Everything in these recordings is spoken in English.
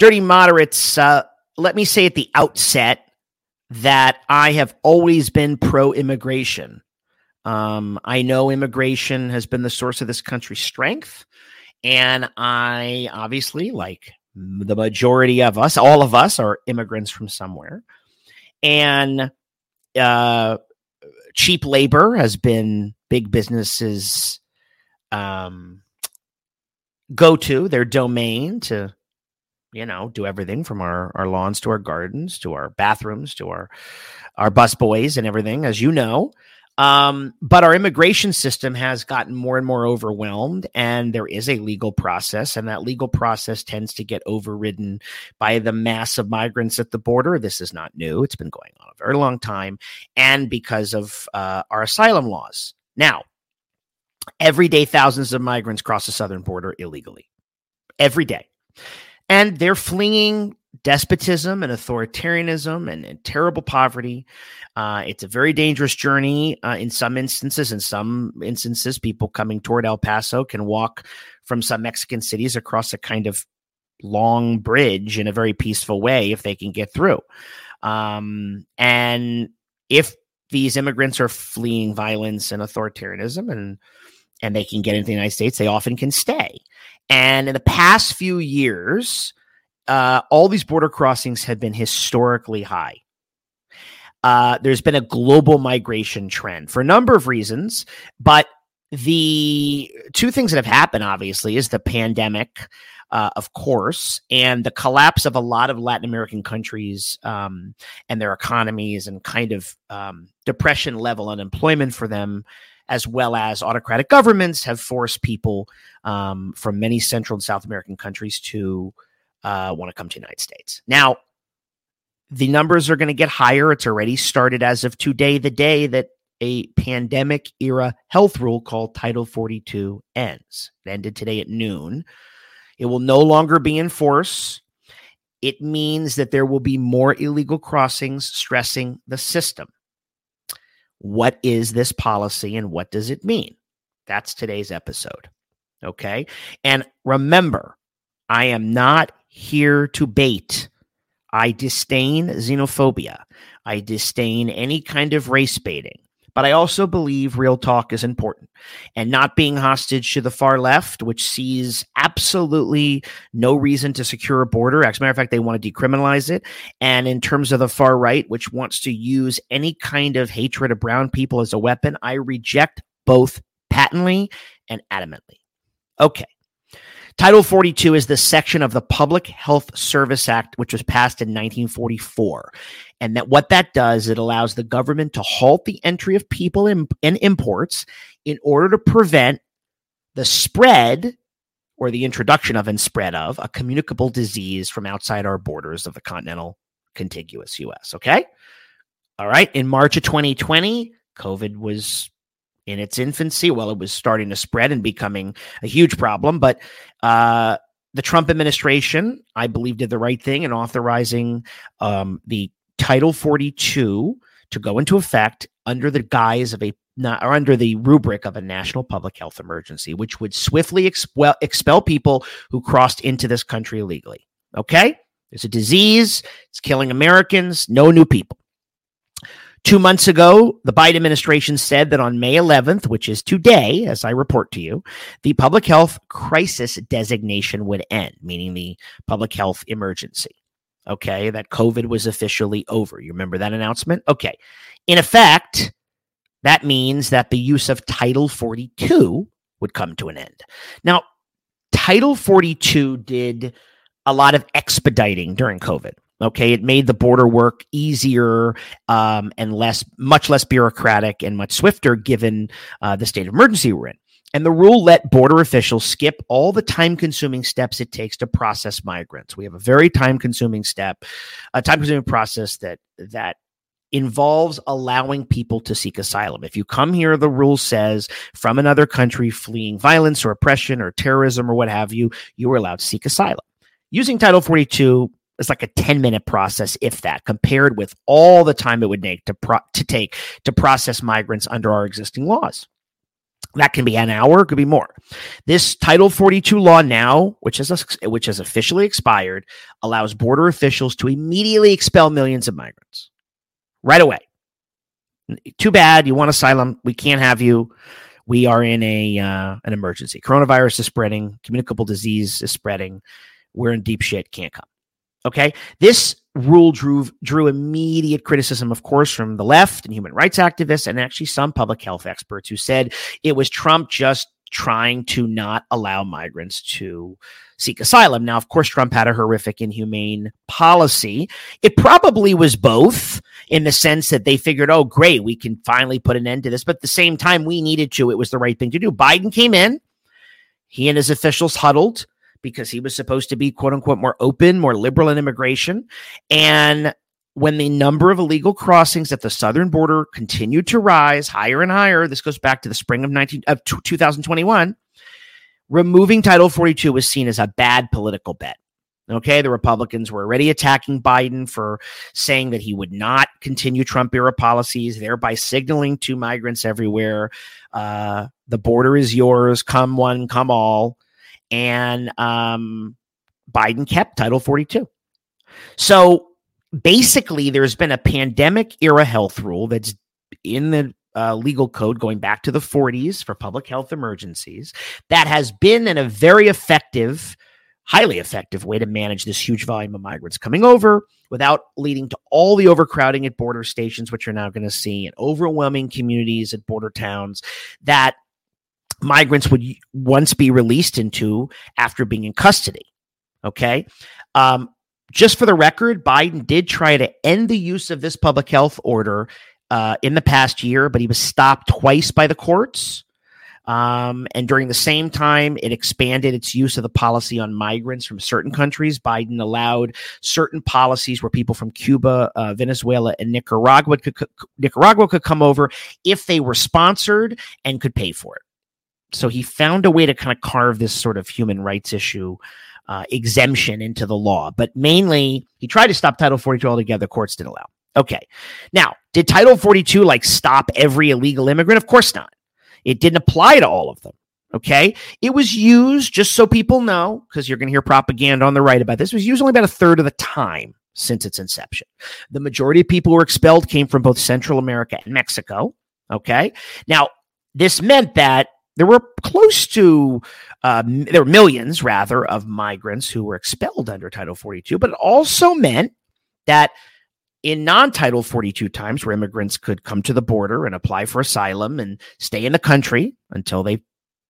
Dirty Moderates, uh, let me say at the outset that I have always been pro immigration. Um, I know immigration has been the source of this country's strength. And I obviously, like the majority of us, all of us are immigrants from somewhere. And uh, cheap labor has been big businesses' um, go to, their domain to you know, do everything from our, our lawns to our gardens to our bathrooms to our our bus boys and everything, as you know. Um, but our immigration system has gotten more and more overwhelmed, and there is a legal process, and that legal process tends to get overridden by the mass of migrants at the border. This is not new; it's been going on a very long time, and because of uh, our asylum laws. Now, every day, thousands of migrants cross the southern border illegally. Every day and they're fleeing despotism and authoritarianism and, and terrible poverty. Uh, it's a very dangerous journey uh, in some instances. In some instances, people coming toward El Paso can walk from some Mexican cities across a kind of long bridge in a very peaceful way if they can get through. Um, and if these immigrants are fleeing violence and authoritarianism and and they can get into the United States, they often can stay. And in the past few years, uh, all these border crossings have been historically high. Uh, there's been a global migration trend for a number of reasons, but the two things that have happened, obviously, is the pandemic, uh, of course, and the collapse of a lot of Latin American countries um, and their economies and kind of um, depression level unemployment for them as well as autocratic governments have forced people um, from many Central and South American countries to uh, want to come to the United States. Now, the numbers are going to get higher. It's already started as of today, the day that a pandemic era health rule called Title 42 ends. It ended today at noon. It will no longer be in force. It means that there will be more illegal crossings, stressing the system. What is this policy and what does it mean? That's today's episode. Okay. And remember, I am not here to bait. I disdain xenophobia. I disdain any kind of race baiting. But I also believe real talk is important and not being hostage to the far left, which sees absolutely no reason to secure a border. As a matter of fact, they want to decriminalize it. And in terms of the far right, which wants to use any kind of hatred of brown people as a weapon, I reject both patently and adamantly. Okay. Title 42 is the section of the Public Health Service Act, which was passed in 1944. And that what that does, it allows the government to halt the entry of people in, and imports in order to prevent the spread or the introduction of and spread of a communicable disease from outside our borders of the continental contiguous US. Okay. All right. In March of 2020, COVID was in its infancy. while it was starting to spread and becoming a huge problem. But uh, the Trump administration, I believe, did the right thing in authorizing um, the Title 42 to go into effect under the guise of a not, or under the rubric of a national public health emergency, which would swiftly expel, expel people who crossed into this country illegally. Okay? There's a disease, it's killing Americans, no new people. Two months ago, the Biden administration said that on May 11th, which is today, as I report to you, the public health crisis designation would end, meaning the public health emergency. Okay, that COVID was officially over. You remember that announcement? Okay. In effect, that means that the use of Title 42 would come to an end. Now, Title 42 did a lot of expediting during COVID. Okay, it made the border work easier um, and less, much less bureaucratic and much swifter given uh, the state of emergency we're in. And the rule let border officials skip all the time consuming steps it takes to process migrants. We have a very time consuming step, a time consuming process that, that involves allowing people to seek asylum. If you come here, the rule says from another country fleeing violence or oppression or terrorism or what have you, you are allowed to seek asylum. Using Title 42 it's like a 10 minute process, if that, compared with all the time it would take to, pro- to take to process migrants under our existing laws. That can be an hour, could be more. This Title 42 law now, which has which has officially expired, allows border officials to immediately expel millions of migrants right away. Too bad you want asylum. We can't have you. We are in a uh, an emergency. Coronavirus is spreading. Communicable disease is spreading. We're in deep shit. Can't come. Okay. This rule drew drew immediate criticism, of course, from the left and human rights activists, and actually some public health experts who said it was Trump just trying to not allow migrants to seek asylum. Now, of course, Trump had a horrific, inhumane policy. It probably was both in the sense that they figured, oh, great, we can finally put an end to this. But at the same time, we needed to. It was the right thing to do. Biden came in, he and his officials huddled because he was supposed to be, quote unquote, more open, more liberal in immigration. And when the number of illegal crossings at the southern border continued to rise higher and higher, this goes back to the spring of 19 of 2021 removing Title 42 was seen as a bad political bet. Okay, the Republicans were already attacking Biden for saying that he would not continue Trump era policies, thereby signaling to migrants everywhere uh, the border is yours, come one, come all. And um, Biden kept Title 42. So basically, there's been a pandemic era health rule that's in the uh, legal code going back to the 40s for public health emergencies that has been in a very effective highly effective way to manage this huge volume of migrants coming over without leading to all the overcrowding at border stations which you're now going to see in overwhelming communities at border towns that migrants would once be released into after being in custody okay um, just for the record, Biden did try to end the use of this public health order uh, in the past year, but he was stopped twice by the courts. Um, and during the same time, it expanded its use of the policy on migrants from certain countries. Biden allowed certain policies where people from Cuba, uh, Venezuela, and Nicaragua could, Nicaragua could come over if they were sponsored and could pay for it. So he found a way to kind of carve this sort of human rights issue uh, exemption into the law. But mainly, he tried to stop Title 42 altogether. Courts didn't allow. Okay. Now, did Title 42 like stop every illegal immigrant? Of course not. It didn't apply to all of them. Okay. It was used, just so people know, because you're going to hear propaganda on the right about this, was used only about a third of the time since its inception. The majority of people who were expelled came from both Central America and Mexico. Okay. Now, this meant that there were close to, uh, there were millions rather of migrants who were expelled under Title 42, but it also meant that in non Title 42 times where immigrants could come to the border and apply for asylum and stay in the country until they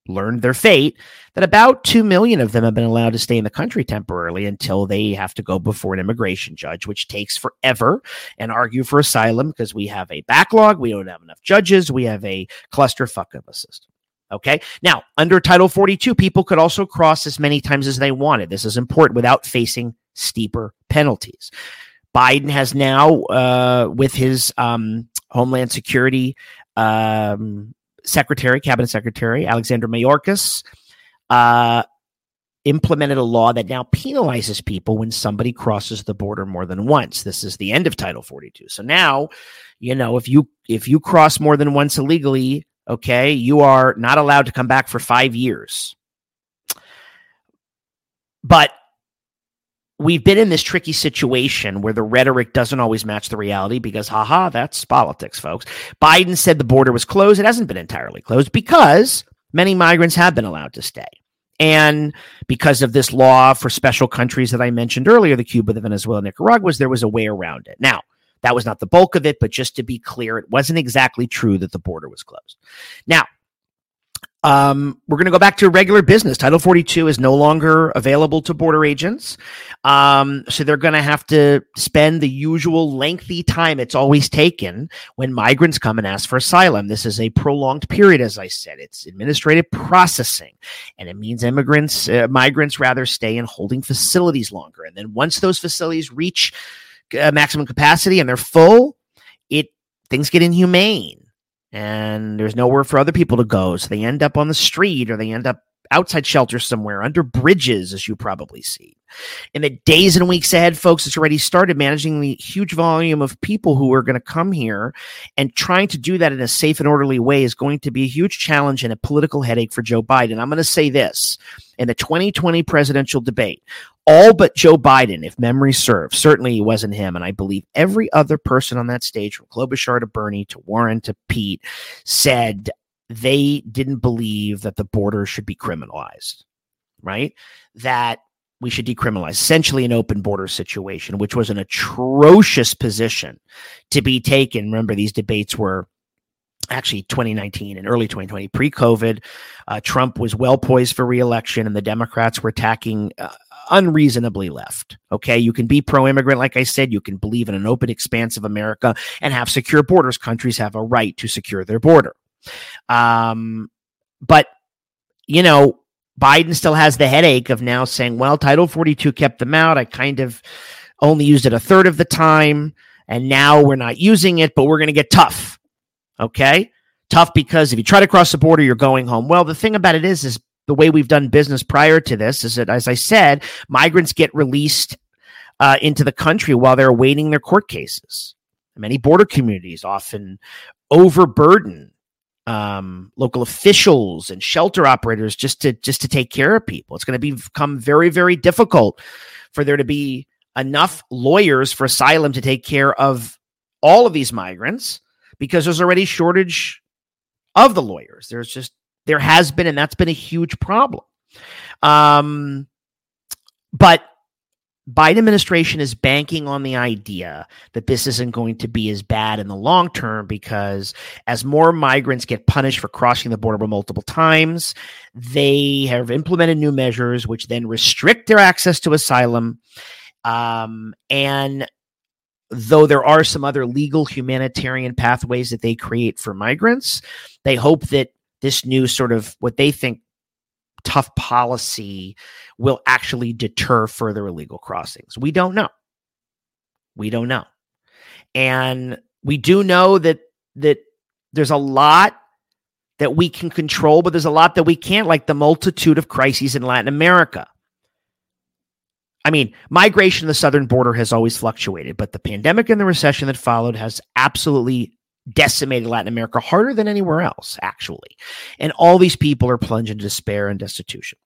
learned their fate, that about 2 million of them have been allowed to stay in the country temporarily until they have to go before an immigration judge, which takes forever and argue for asylum because we have a backlog, we don't have enough judges, we have a clusterfuck of a system. Okay. Now, under Title 42, people could also cross as many times as they wanted. This is important without facing steeper penalties. Biden has now, uh, with his um, Homeland Security um, Secretary, Cabinet Secretary Alexander Mayorkas, uh, implemented a law that now penalizes people when somebody crosses the border more than once. This is the end of Title 42. So now, you know, if you if you cross more than once illegally, okay, you are not allowed to come back for 5 years. But we've been in this tricky situation where the rhetoric doesn't always match the reality because, haha, that's politics, folks. Biden said the border was closed. It hasn't been entirely closed because many migrants have been allowed to stay. And because of this law for special countries that I mentioned earlier, the Cuba, the Venezuela, Nicaraguas, there was a way around it. Now, that was not the bulk of it, but just to be clear, it wasn't exactly true that the border was closed. Now, um, we're going to go back to regular business. Title 42 is no longer available to border agents. Um, so they're going to have to spend the usual lengthy time it's always taken when migrants come and ask for asylum. This is a prolonged period, as I said. It's administrative processing, and it means immigrants, uh, migrants rather stay in holding facilities longer. And then once those facilities reach uh, maximum capacity and they're full, it things get inhumane and there's nowhere for other people to go. So they end up on the street or they end up outside shelters somewhere, under bridges, as you probably see. In the days and weeks ahead, folks, it's already started managing the huge volume of people who are going to come here and trying to do that in a safe and orderly way is going to be a huge challenge and a political headache for Joe Biden. I'm going to say this in the 2020 presidential debate, all but Joe Biden, if memory serves, certainly it wasn't him. And I believe every other person on that stage, from Klobuchar to Bernie to Warren to Pete, said they didn't believe that the border should be criminalized, right? That we should decriminalize essentially an open border situation, which was an atrocious position to be taken. Remember, these debates were actually 2019 and early 2020 pre-covid uh, trump was well poised for reelection and the democrats were attacking uh, unreasonably left okay you can be pro-immigrant like i said you can believe in an open expanse of america and have secure borders countries have a right to secure their border um, but you know biden still has the headache of now saying well title 42 kept them out i kind of only used it a third of the time and now we're not using it but we're going to get tough Okay. Tough because if you try to cross the border, you're going home. Well, the thing about it is, is the way we've done business prior to this is that, as I said, migrants get released uh, into the country while they're awaiting their court cases. Many border communities often overburden um, local officials and shelter operators just to just to take care of people. It's going to become very very difficult for there to be enough lawyers for asylum to take care of all of these migrants because there's already shortage of the lawyers. There's just there has been, and that's been a huge problem. Um, but Biden administration is banking on the idea that this isn't going to be as bad in the long term because as more migrants get punished for crossing the border multiple times, they have implemented new measures which then restrict their access to asylum. Um, and though there are some other legal humanitarian pathways that they create for migrants, they hope that this new sort of what they think tough policy will actually deter further illegal crossings. We don't know. We don't know. And we do know that that there's a lot that we can control, but there's a lot that we can't, like the multitude of crises in Latin America. I mean, migration to the southern border has always fluctuated, but the pandemic and the recession that followed has absolutely decimated Latin America harder than anywhere else, actually. And all these people are plunged into despair and destitution.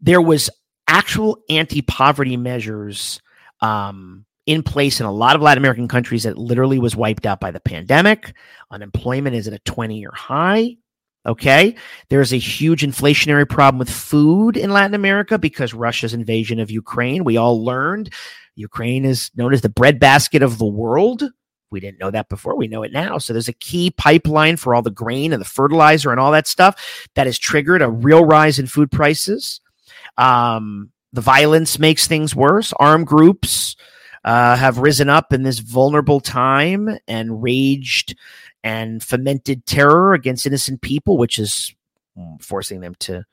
There was actual anti-poverty measures um, in place in a lot of Latin American countries that literally was wiped out by the pandemic. Unemployment is at a 20-year high. Okay. There's a huge inflationary problem with food in Latin America because Russia's invasion of Ukraine. We all learned Ukraine is known as the breadbasket of the world. We didn't know that before. We know it now. So there's a key pipeline for all the grain and the fertilizer and all that stuff that has triggered a real rise in food prices. Um, the violence makes things worse. Armed groups uh, have risen up in this vulnerable time and raged and fomented terror against innocent people, which is forcing them to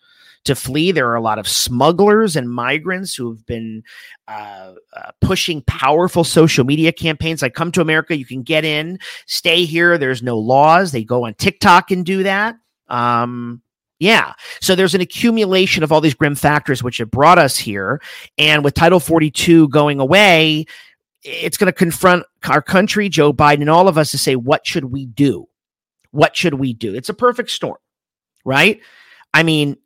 to flee. There are a lot of smugglers and migrants who have been uh, uh, pushing powerful social media campaigns like "Come to America, you can get in, stay here." There's no laws. They go on TikTok and do that. Um, yeah. So there's an accumulation of all these grim factors which have brought us here. And with Title 42 going away, it's going to confront our country, Joe Biden, and all of us to say, what should we do? What should we do? It's a perfect storm, right? I mean,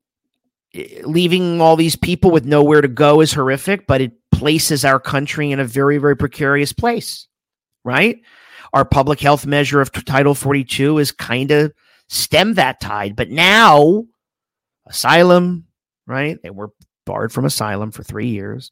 leaving all these people with nowhere to go is horrific, but it places our country in a very, very precarious place, right? Our public health measure of Title 42 is kind of stem that tide. But now, asylum, right? They were barred from asylum for three years.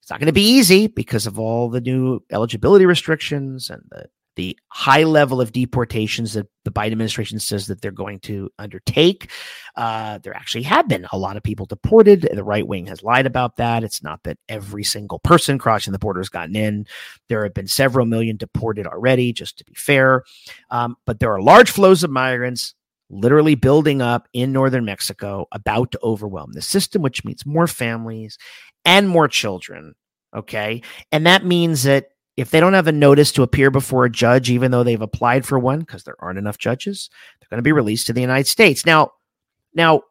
It's not going to be easy because of all the new eligibility restrictions and the the high level of deportations that the Biden administration says that they're going to undertake. Uh, there actually have been a lot of people deported. The right wing has lied about that. It's not that every single person crossing the border has gotten in. There have been several million deported already, just to be fair. Um, but there are large flows of migrants literally building up in northern Mexico, about to overwhelm the system, which means more families and more children. Okay. And that means that if they don't have a notice to appear before a judge, even though they've applied for one, because there aren't enough judges, they're going to be released to the United States. Now, now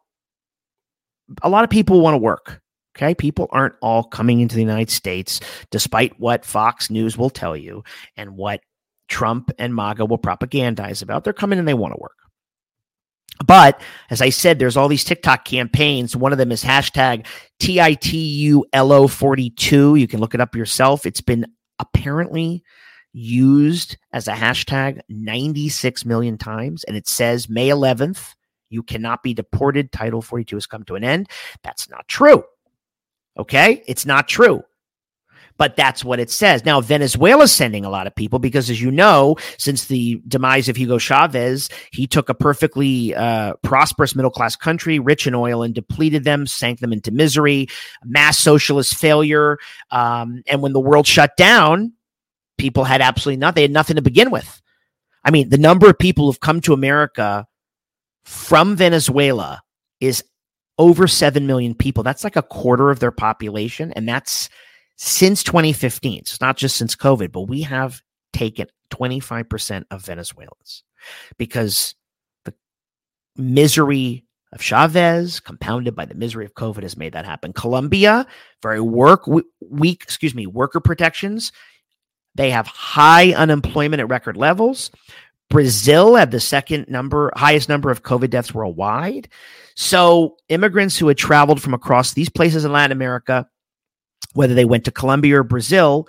a lot of people want to work. Okay. People aren't all coming into the United States, despite what Fox News will tell you and what Trump and MAGA will propagandize about. They're coming and they want to work. But as I said, there's all these TikTok campaigns. One of them is hashtag TITULO42. You can look it up yourself. It's been apparently used as a hashtag 96 million times. And it says May 11th, you cannot be deported. Title 42 has come to an end. That's not true. Okay. It's not true. But that's what it says. Now, Venezuela's sending a lot of people because, as you know, since the demise of Hugo Chavez, he took a perfectly uh, prosperous middle class country, rich in oil, and depleted them, sank them into misery, mass socialist failure. Um, and when the world shut down, people had absolutely nothing. They had nothing to begin with. I mean, the number of people who've come to America from Venezuela is over 7 million people. That's like a quarter of their population. And that's since 2015. So It's not just since COVID, but we have taken 25% of Venezuelans because the misery of Chavez, compounded by the misery of COVID, has made that happen. Colombia, very work weak, excuse me, worker protections. They have high unemployment at record levels. Brazil had the second number, highest number of COVID deaths worldwide. So immigrants who had traveled from across these places in Latin America, whether they went to Colombia or Brazil,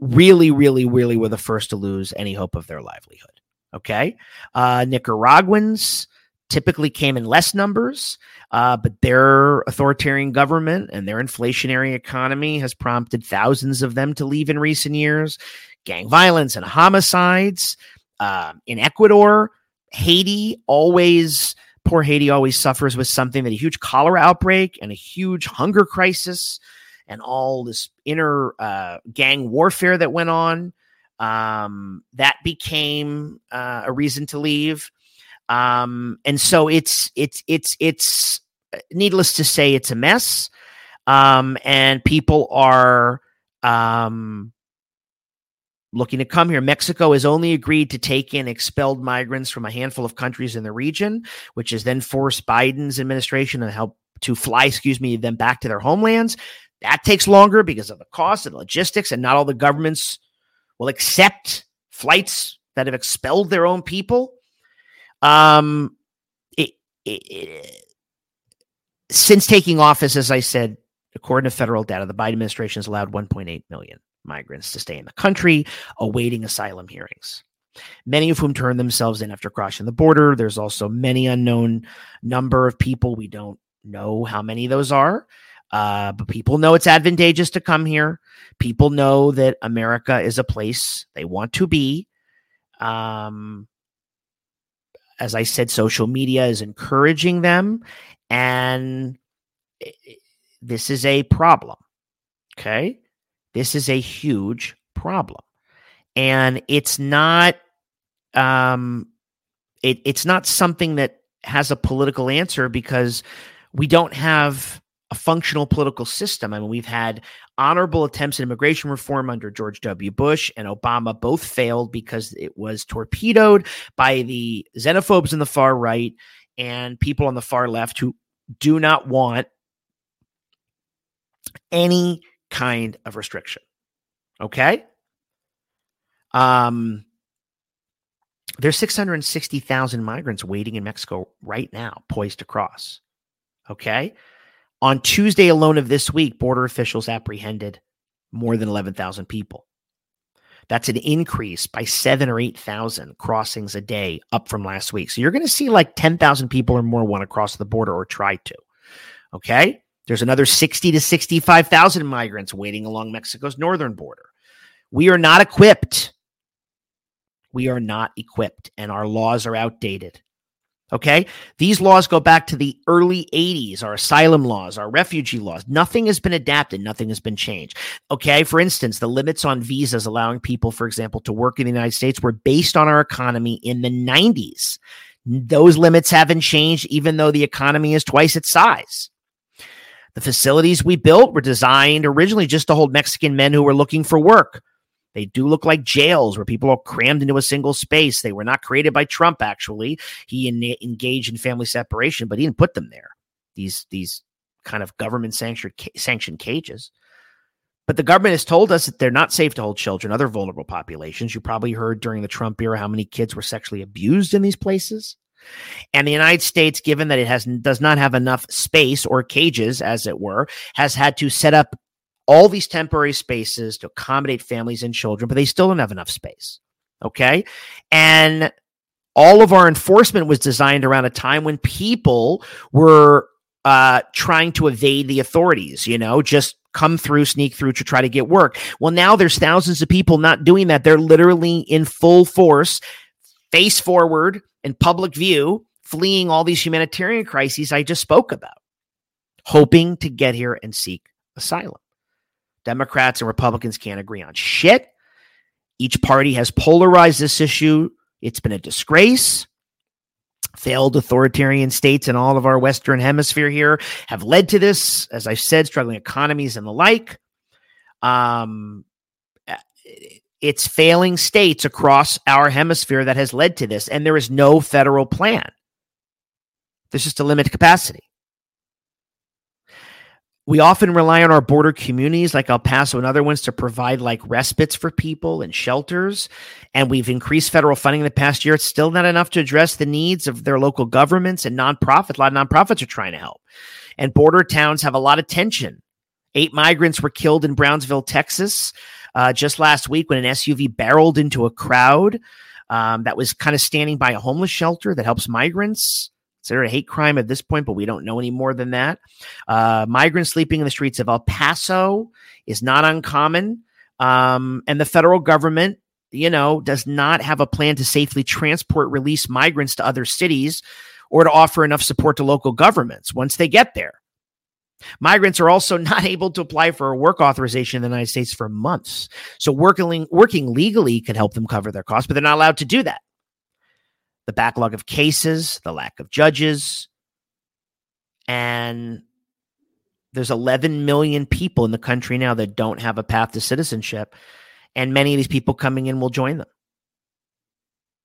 really, really, really were the first to lose any hope of their livelihood. Okay. Uh, Nicaraguans typically came in less numbers, uh, but their authoritarian government and their inflationary economy has prompted thousands of them to leave in recent years. Gang violence and homicides uh, in Ecuador, Haiti always, poor Haiti always suffers with something that a huge cholera outbreak and a huge hunger crisis and all this inner uh, gang warfare that went on. Um, that became uh, a reason to leave. Um, and so it's it's it's it's uh, needless to say it's a mess. Um, and people are um, looking to come here. Mexico has only agreed to take in expelled migrants from a handful of countries in the region, which has then forced Biden's administration to help to fly, excuse me, them back to their homelands. That takes longer because of the cost and logistics, and not all the governments will accept flights that have expelled their own people. Um, it, it, it, since taking office, as I said, according to federal data, the Biden administration has allowed 1.8 million migrants to stay in the country, awaiting asylum hearings. Many of whom turn themselves in after crossing the border. There's also many unknown number of people. We don't know how many those are, uh, but people know it's advantageous to come here. People know that America is a place they want to be. Um, as I said, social media is encouraging them, and this is a problem. Okay. This is a huge problem. And it's not um it, it's not something that has a political answer because we don't have a functional political system. I mean, we've had honorable attempts at immigration reform under George W. Bush and Obama, both failed because it was torpedoed by the xenophobes in the far right and people on the far left who do not want any kind of restriction. Okay? Um there's 660,000 migrants waiting in Mexico right now, poised to cross. Okay? On Tuesday alone of this week, border officials apprehended more than 11,000 people. That's an increase by seven or 8,000 crossings a day up from last week. So you're going to see like 10,000 people or more want to cross the border or try to. Okay. There's another 60 to 65,000 migrants waiting along Mexico's northern border. We are not equipped. We are not equipped, and our laws are outdated. Okay. These laws go back to the early 80s, our asylum laws, our refugee laws. Nothing has been adapted, nothing has been changed. Okay. For instance, the limits on visas allowing people, for example, to work in the United States were based on our economy in the 90s. Those limits haven't changed, even though the economy is twice its size. The facilities we built were designed originally just to hold Mexican men who were looking for work. They do look like jails where people are crammed into a single space. They were not created by Trump, actually. He en- engaged in family separation, but he didn't put them there. These, these kind of government sanctioned sanctioned cages. But the government has told us that they're not safe to hold children, other vulnerable populations. You probably heard during the Trump era how many kids were sexually abused in these places. And the United States, given that it has does not have enough space or cages, as it were, has had to set up all these temporary spaces to accommodate families and children, but they still don't have enough space. Okay. And all of our enforcement was designed around a time when people were uh, trying to evade the authorities, you know, just come through, sneak through to try to get work. Well, now there's thousands of people not doing that. They're literally in full force, face forward in public view, fleeing all these humanitarian crises I just spoke about, hoping to get here and seek asylum. Democrats and Republicans can't agree on shit. Each party has polarized this issue. It's been a disgrace. Failed authoritarian states in all of our Western hemisphere here have led to this, as I said, struggling economies and the like. Um, it's failing states across our hemisphere that has led to this, and there is no federal plan. There's just a limited capacity. We often rely on our border communities like El Paso and other ones to provide like respites for people and shelters. And we've increased federal funding in the past year. It's still not enough to address the needs of their local governments and nonprofits. A lot of nonprofits are trying to help. And border towns have a lot of tension. Eight migrants were killed in Brownsville, Texas, uh, just last week when an SUV barreled into a crowd um, that was kind of standing by a homeless shelter that helps migrants considered a hate crime at this point, but we don't know any more than that. Uh, migrants sleeping in the streets of El Paso is not uncommon. Um, and the federal government, you know, does not have a plan to safely transport release migrants to other cities or to offer enough support to local governments once they get there. Migrants are also not able to apply for a work authorization in the United States for months. So working working legally could help them cover their costs, but they're not allowed to do that the backlog of cases, the lack of judges, and there's 11 million people in the country now that don't have a path to citizenship, and many of these people coming in will join them.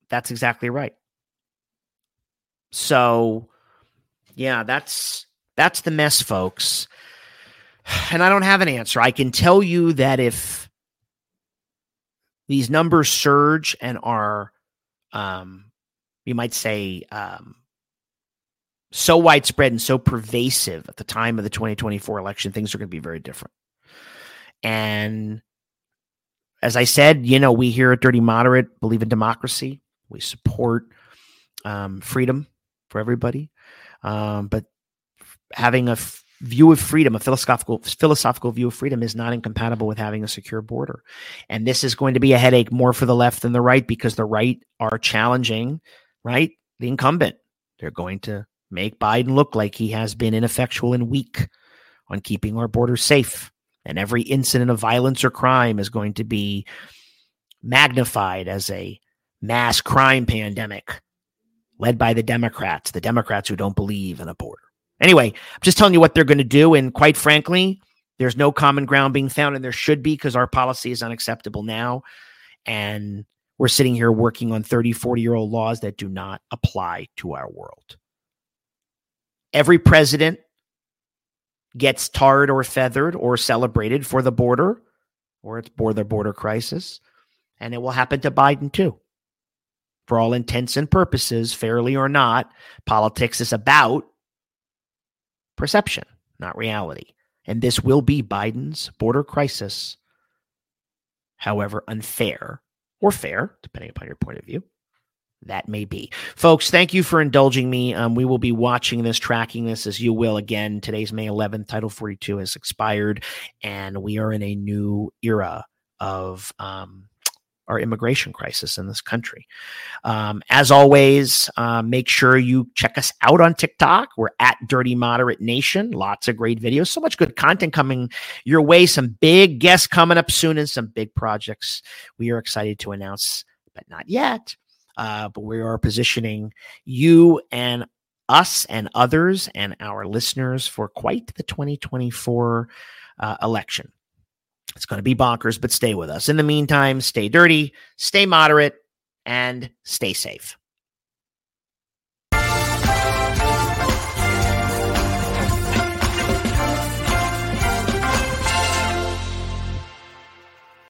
That's exactly right. So, yeah, that's that's the mess, folks. And I don't have an answer. I can tell you that if these numbers surge and are um, you might say, um, so widespread and so pervasive at the time of the 2024 election, things are going to be very different. And as I said, you know, we here at Dirty Moderate believe in democracy. We support um, freedom for everybody. Um, but having a f- view of freedom, a philosophical philosophical view of freedom, is not incompatible with having a secure border. And this is going to be a headache more for the left than the right because the right are challenging right? The incumbent. They're going to make Biden look like he has been ineffectual and weak on keeping our borders safe. And every incident of violence or crime is going to be magnified as a mass crime pandemic led by the Democrats, the Democrats who don't believe in a border. Anyway, I'm just telling you what they're going to do. And quite frankly, there's no common ground being found, and there should be because our policy is unacceptable now. And we're sitting here working on 30, 40 year old laws that do not apply to our world. Every president gets tarred or feathered or celebrated for the border or it's the border crisis. And it will happen to Biden too. For all intents and purposes, fairly or not, politics is about perception, not reality. And this will be Biden's border crisis, however unfair or fair, depending upon your point of view. That may be. Folks, thank you for indulging me. Um, we will be watching this, tracking this as you will again. Today's May 11th. Title 42 has expired, and we are in a new era of um, our immigration crisis in this country. Um, as always, uh, make sure you check us out on TikTok. We're at Dirty Moderate Nation. Lots of great videos. So much good content coming your way. Some big guests coming up soon and some big projects we are excited to announce, but not yet. Uh, but we are positioning you and us and others and our listeners for quite the 2024 uh, election. It's going to be bonkers, but stay with us. In the meantime, stay dirty, stay moderate, and stay safe.